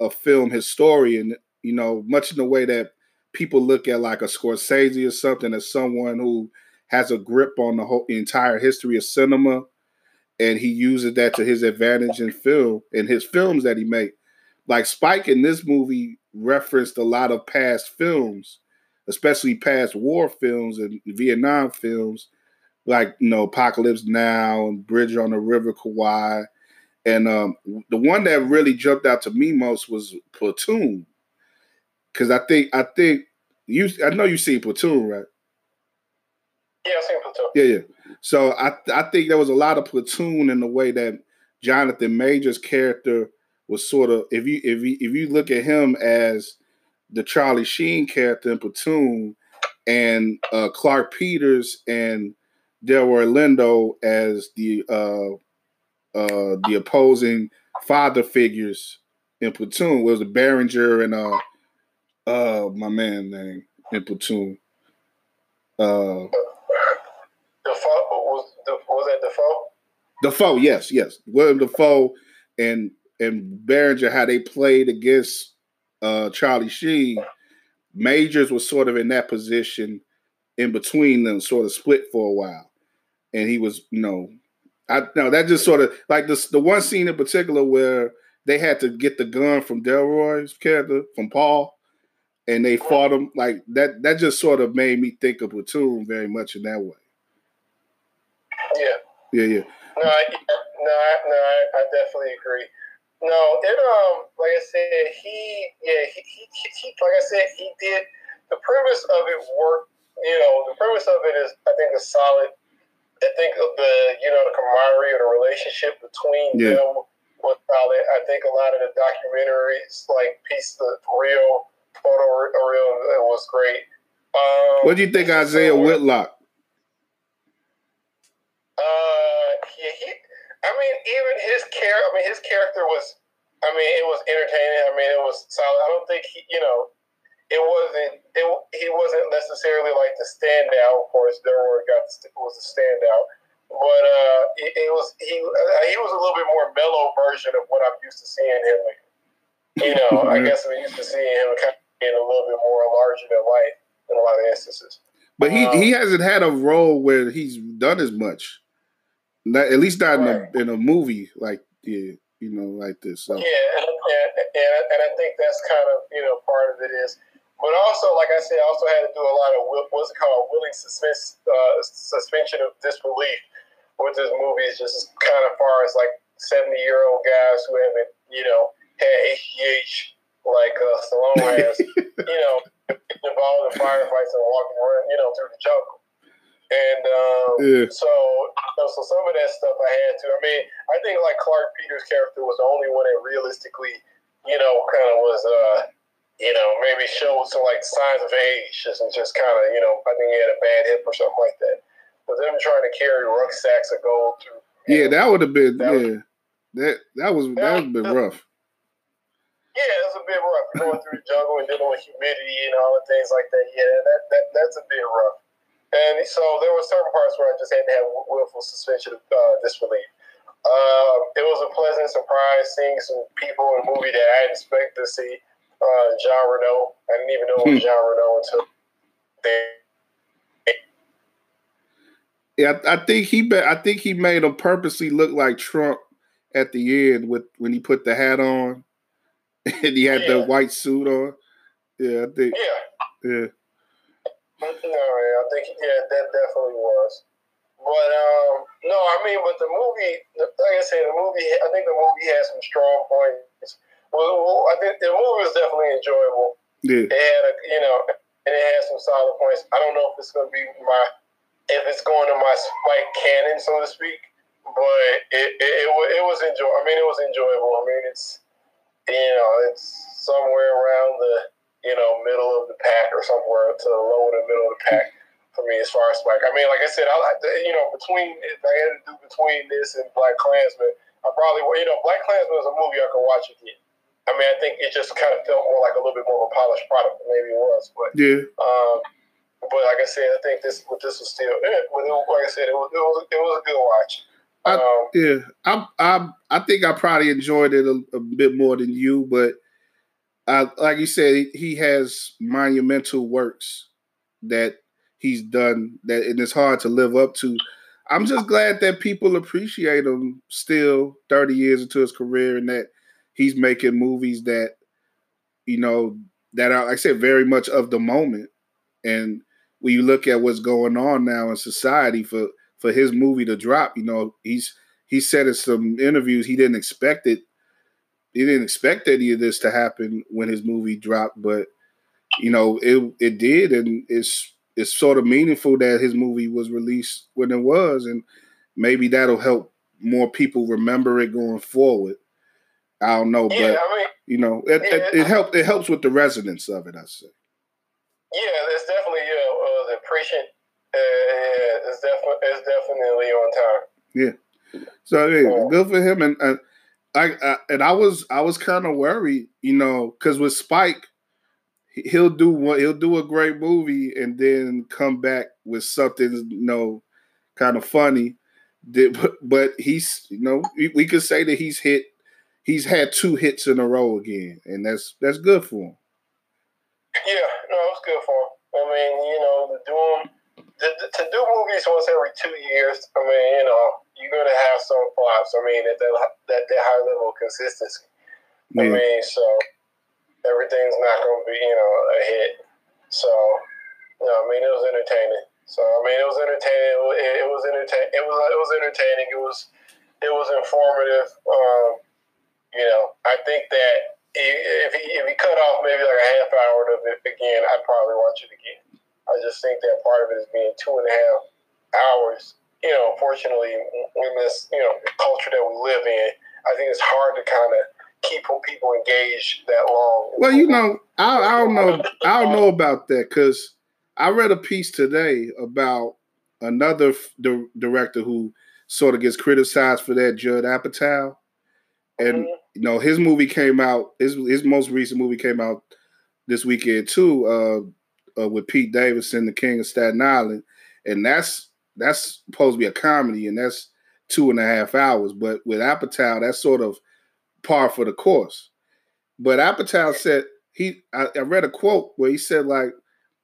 a film historian. You know, much in the way that people look at like a Scorsese or something as someone who has a grip on the whole entire history of cinema, and he uses that to his advantage in film in his films that he made. Like Spike in this movie referenced a lot of past films especially past war films and Vietnam films, like you know Apocalypse Now and Bridge on the River Kwai. And um, the one that really jumped out to me most was Platoon, because I think I think you I know you see Platoon, right? Yeah, I seen Platoon. Yeah, yeah. So I I think there was a lot of Platoon in the way that Jonathan Majors' character was sort of if you if you if you look at him as the Charlie Sheen character in Platoon and uh, Clarke Peters and Delroy Lindo as the uh, uh, the opposing father figures in Platoon. It was the Berenger and uh uh my man name in Platoon. Uh Dafoe was the was that Dafoe? Dafoe, yes, yes. William Dafoe and and Berenger, how they played against uh, Charlie Sheen, Majors was sort of in that position in between them, sort of split for a while. And he was, you know, I know that just sort of like this the one scene in particular where they had to get the gun from Delroy's character, from Paul, and they fought him like that. That just sort of made me think of Platoon very much in that way. Yeah. Yeah, yeah. No, I, no, I, no, I, I definitely agree. No, it um, like I said, he yeah, he, he, he like I said, he did the premise of it worked. You know, the premise of it is I think a solid. I think of the you know the camaraderie or the relationship between yeah. them was solid. I think a lot of the documentaries, like piece the real photo real, it was great. Um, what do you think, Isiah Whitlock? Uh, yeah, he I mean, even his character. I mean, his character was. I mean, it was entertaining. I mean, it was solid. I don't think he, you know, it wasn't. It, he wasn't necessarily like the standout. Of course, Delroy got was a standout, but uh, it, it was he. Uh, he was a little bit more mellow version of what I'm used to seeing him. You know, I guess I'm used to seeing him kind of being a little bit more larger than life in a lot of instances. But he, um, he hasn't had a role where he's done as much. Not, at least not right. in, a, in a movie like yeah, you know, like this. So. Yeah, and, and, and I think that's kind of you know part of it is, but also like I said, I also had to do a lot of what's it called willing suspense, uh, suspension of disbelief with this movie. Is just kind of far as like seventy year old guys who haven't you know had HGH like uh, Stallone has, you know, involved in firefights and walking around, you know, through the jungle. And um, yeah. so, so some of that stuff I had to. I mean, I think like Clarke Peters' character was the only one that realistically, you know, kind of was, uh, you know, maybe showed some like signs of age, just just kind of, you know, I think he had a bad hip or something like that. But them trying to carry rucksacks of gold through. Yeah, know, that would have been that yeah. Was, that that was that would have been rough. Yeah, Yeah, it's a bit rough. Going through the jungle and dealing with humidity and all the things like that. Yeah, that, that that's a bit rough. And so there were certain parts where I just had to have willful suspension of uh, disbelief. Um, it was a pleasant surprise seeing some people in a movie that I didn't expect to see. Uh, Jean Reno. I didn't even know it was hmm. Jean Reno until. Yeah, I think he. I think he made him purposely look like Trump at the end with when he put the hat on and he had yeah. the white suit on. Yeah, I think. Yeah. Yeah. No, I think yeah, that definitely was. But um, no, I mean, but the movie, like I said, the movie. I think the movie has some strong points. Well, I think the movie was definitely enjoyable. Yeah. It had a, you know, and it had some solid points. I don't know if it's going to be my, if it's going to my Spike canon, so to speak. But it it, it, it was enjoy. I mean, it was enjoyable. I mean, it's you know, it's somewhere around the you know middle of the pack or somewhere to the lower the middle of the pack for me as far as like I mean, like I said, I like you know between if I had to do between this and Black Klansman, I probably you know Black Klansman is a movie I could watch again. I mean, I think it just kind of felt more like a little bit more of a polished product than maybe it was, but yeah. Um, but like I said, I think this this was still eh, like I said, it was it was, it was a good watch. I, um, yeah, I, I I think I probably enjoyed it a, a bit more than you, but I, like you said, he has monumental works that he's done that, and it's hard to live up to. I'm just glad that people appreciate him still 30 years into his career, and that he's making movies that you know that are, like I said, very much of the moment. And when you look at what's going on now in society for for his movie to drop. You know, he's he said in some interviews he didn't expect it. He didn't expect any of this to happen when his movie dropped, but you know, it it did, and it's it's sort of meaningful that his movie was released when it was, and maybe that'll help more people remember it going forward. I don't know, yeah, but I mean, you know, it, yeah, it, it helped. It helps with the resonance of it. I say. Yeah, it's definitely you know uh, the appreciation yeah, it's definitely it's definitely on time. Yeah. So yeah, good for him. And, and I, I and I was I was kind of worried, you know, because with Spike, he'll do one, he'll do a great movie and then come back with something, you know, kind of funny. But, but he's, you know, we could say that he's hit, he's had two hits in a row again, and that's that's good for him. Yeah, no, it's good for him. I mean, you know, doing to, to do movies once every two years, I mean, you know, you're gonna have some flops. I mean, at that that, that high level of consistency. Yeah. I mean, so everything's not gonna be, you know, a hit. So, you know, I mean, it was entertaining. So, I mean, it was entertaining. It, it was entertaining. It was it was entertaining. It was it was informative. Um, you know, I think that if he if he cut off maybe like a half hour of it again, I'd probably watch it again. I just think that part of it is being two and a half hours. You know, unfortunately, in this you know culture that we live in, I think it's hard to kind of keep people engaged that long. Well, you know, I, I don't know. I don't know about that because I read a piece today about another di- director who sort of gets criticized for that, Judd Apatow, and mm-hmm. you know his movie came out. His his most recent movie came out this weekend too. Uh, uh, with Pete Davidson, the King of Staten Island, and that's that's supposed to be a comedy, and that's two and a half hours. But with Apatow, that's sort of par for the course. But Apatow said he, I, I read a quote where he said like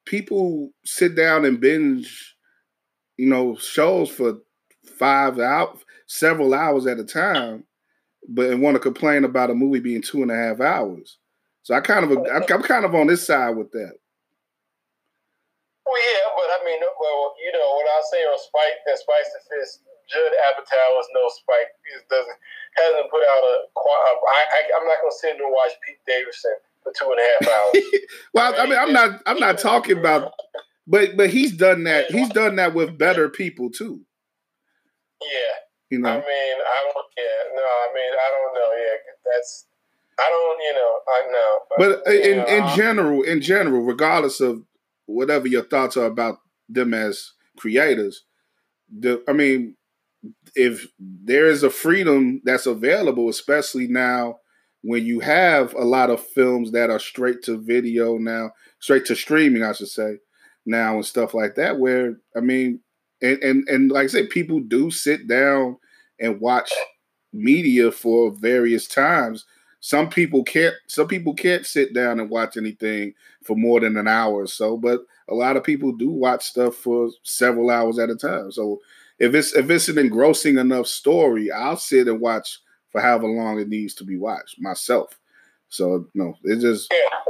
people sit down and binge, you know, shows for five out several hours at a time, but and want to complain about a movie being two and a half hours. So I kind of I'm kind of on this side with that. Well, yeah, but I mean, well, you know, when I say on Spike and Spice the Fist, Judd Apatow is no Spike. He doesn't hasn't put out a. I, I I'm not gonna sit and watch Pete Davidson for two and a half hours. well, I mean, I'm not I'm not talking about, but but he's done that. He's done that with better people too. Yeah. You know. I mean, I don't. Yeah. No. I mean, I don't know. Yeah. That's. I don't. You know. I know. But, but in know, in um, general, in general, regardless of whatever your thoughts are about them as creators, the I mean, if there is a freedom that's available, especially now when you have a lot of films that are straight to video now, straight to streaming, I should say, now and stuff like that, where I mean, and and, and like I said, people do sit down and watch media for various times. Some people can't. Some people can't sit down and watch anything for more than an hour or so. But a lot of people do watch stuff for several hours at a time. So if it's if it's an engrossing enough story, I'll sit and watch for however long it needs to be watched myself. So no, it just yeah.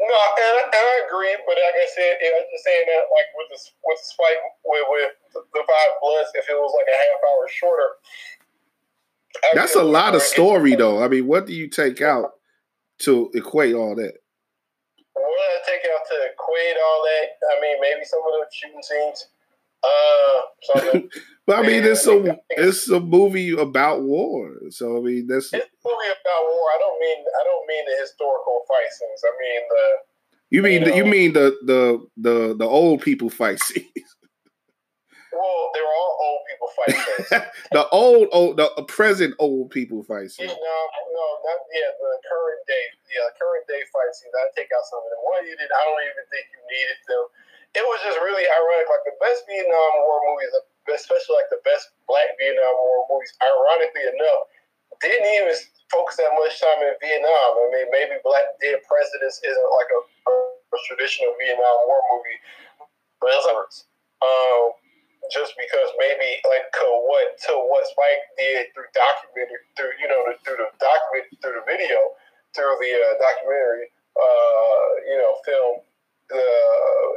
No, and, and I agree, but like I said, yeah, just saying that like with the with the spike with, with the five bloods, if it was like a half hour shorter. That's a lot of story, though. I mean, what do you take out to equate all that? What do I take out to equate all that? I mean, maybe some of the shooting scenes. Uh, but I mean, it's a it's a movie about war. So I mean, that's it's a movie about war. I don't mean I don't mean the historical fight scenes. I mean the. You mean you, know, the, you mean the the the the old people fight scenes? Well, they were all old people fight the old old the present old people fight scenes. No, no, not yeah. The current day, yeah, current day fight scenes. I take out some of them. One you did. I don't even think you needed them it was just really ironic. Like the best Vietnam War movies, especially like the best Black Vietnam War movies, ironically enough, didn't even focus that much time in Vietnam. I mean, maybe Black Dead Presidents isn't like a, a traditional Vietnam War movie, but it's um, just because maybe like to what to what Spike did through documentary, through you know through the document through the video, through the uh, documentary, uh, you know, film the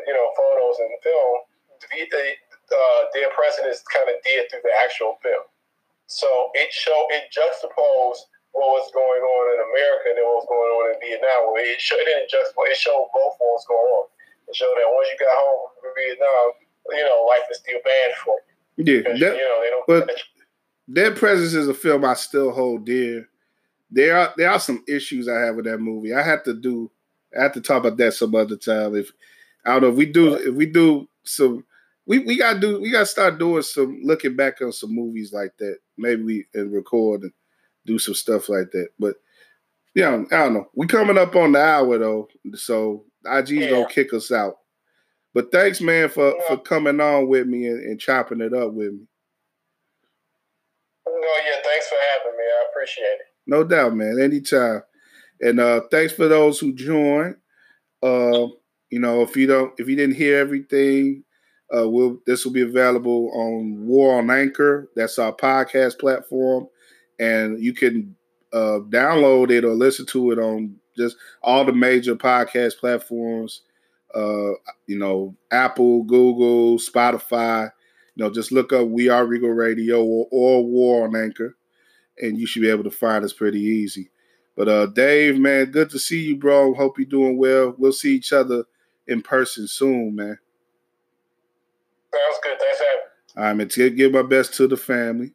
you know photos and film, the uh, Dead Presidents kind of did through the actual film. So it showed it juxtaposed what was going on in America and what was going on in Vietnam. It, showed, it didn't it showed both what was going on. It showed that once you got home from Vietnam, you know life is still bad for you. Yeah, that, you know they don't. But Dead Presidents is a film I still hold dear. There are there are some issues I have with that movie. I have to do I have to talk about that some other time. If I don't know if we do if we do some we, we gotta do we gotta start doing some looking back on some movies like that. Maybe we and record and do some stuff like that. But yeah, I don't know. We coming up on the hour though, so IG's yeah. gonna kick us out. But thanks, man, for yeah. for coming on with me and, and chopping it up with me. No, yeah, thanks for having me. I appreciate it. No doubt, man. Anytime. And uh, thanks for those who joined. Uh, you know, if you don't, if you didn't hear everything, uh, we'll this will be available on WARR on Anchor. That's our podcast platform, and you can uh, download it or listen to it on just all the major podcast platforms. Uh, you know, Apple, Google, Spotify. You know, just look up "We Are Regal Radio" or, or "WARR on Anchor," and you should be able to find us pretty easy. But uh, Dave, man, good to see you, bro. Hope you're doing well. We'll see each other in person soon, man. Sounds good. Thanks, All right, man. To give my best to the family,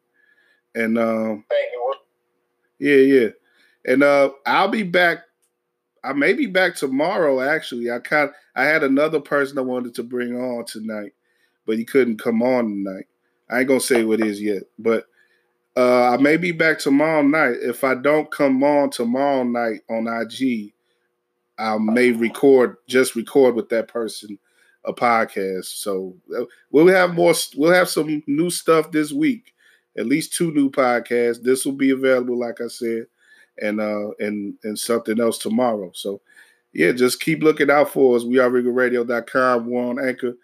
and um, thank you. Yeah, yeah, and uh, I'll be back. I may be back tomorrow. Actually, I kind I had another person I wanted to bring on tonight, but he couldn't come on tonight. I ain't gonna say what it is yet, but uh, I may be back tomorrow night. If I don't come on tomorrow night on IG, I may record just record with that person a podcast. So uh, we'll have more. We'll have some new stuff this week. At least two new podcasts. This will be available, like I said, and uh and and something else tomorrow. So yeah, just keep looking out for us. We are RegalRadio.com. We're on Anchor.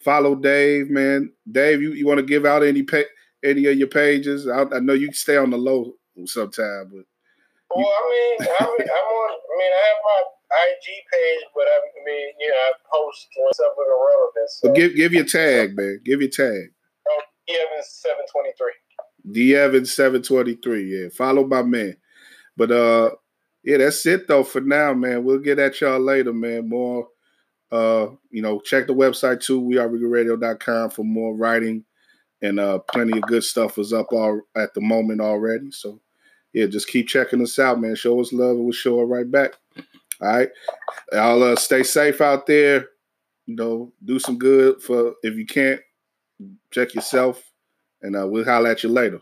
Follow Dave, man. Dave, you, you want to give out any pay, any of your pages? I, I know you stay on the low sometime, but. Well, I mean, I mean, I'm on. I mean, I have my IG page, but I, mean, you know, I post when something irrelevant. So. Well, give give your tag, man. Give your tag. Oh, D Evans seven twenty three. D Evans seven twenty three. Yeah, follow my man. But uh, yeah, that's it though for now, man. We'll get at y'all later, man. More, uh, you know, check the website too. We are regalradio.com for more writing and uh, plenty of good stuff is up all at the moment already. So yeah, just keep checking us out, man. Show us love, and we'll show it right back. All right, I'll uh, stay safe out there. You know, do some good for if you can't, check yourself, and uh, we'll holler at you later.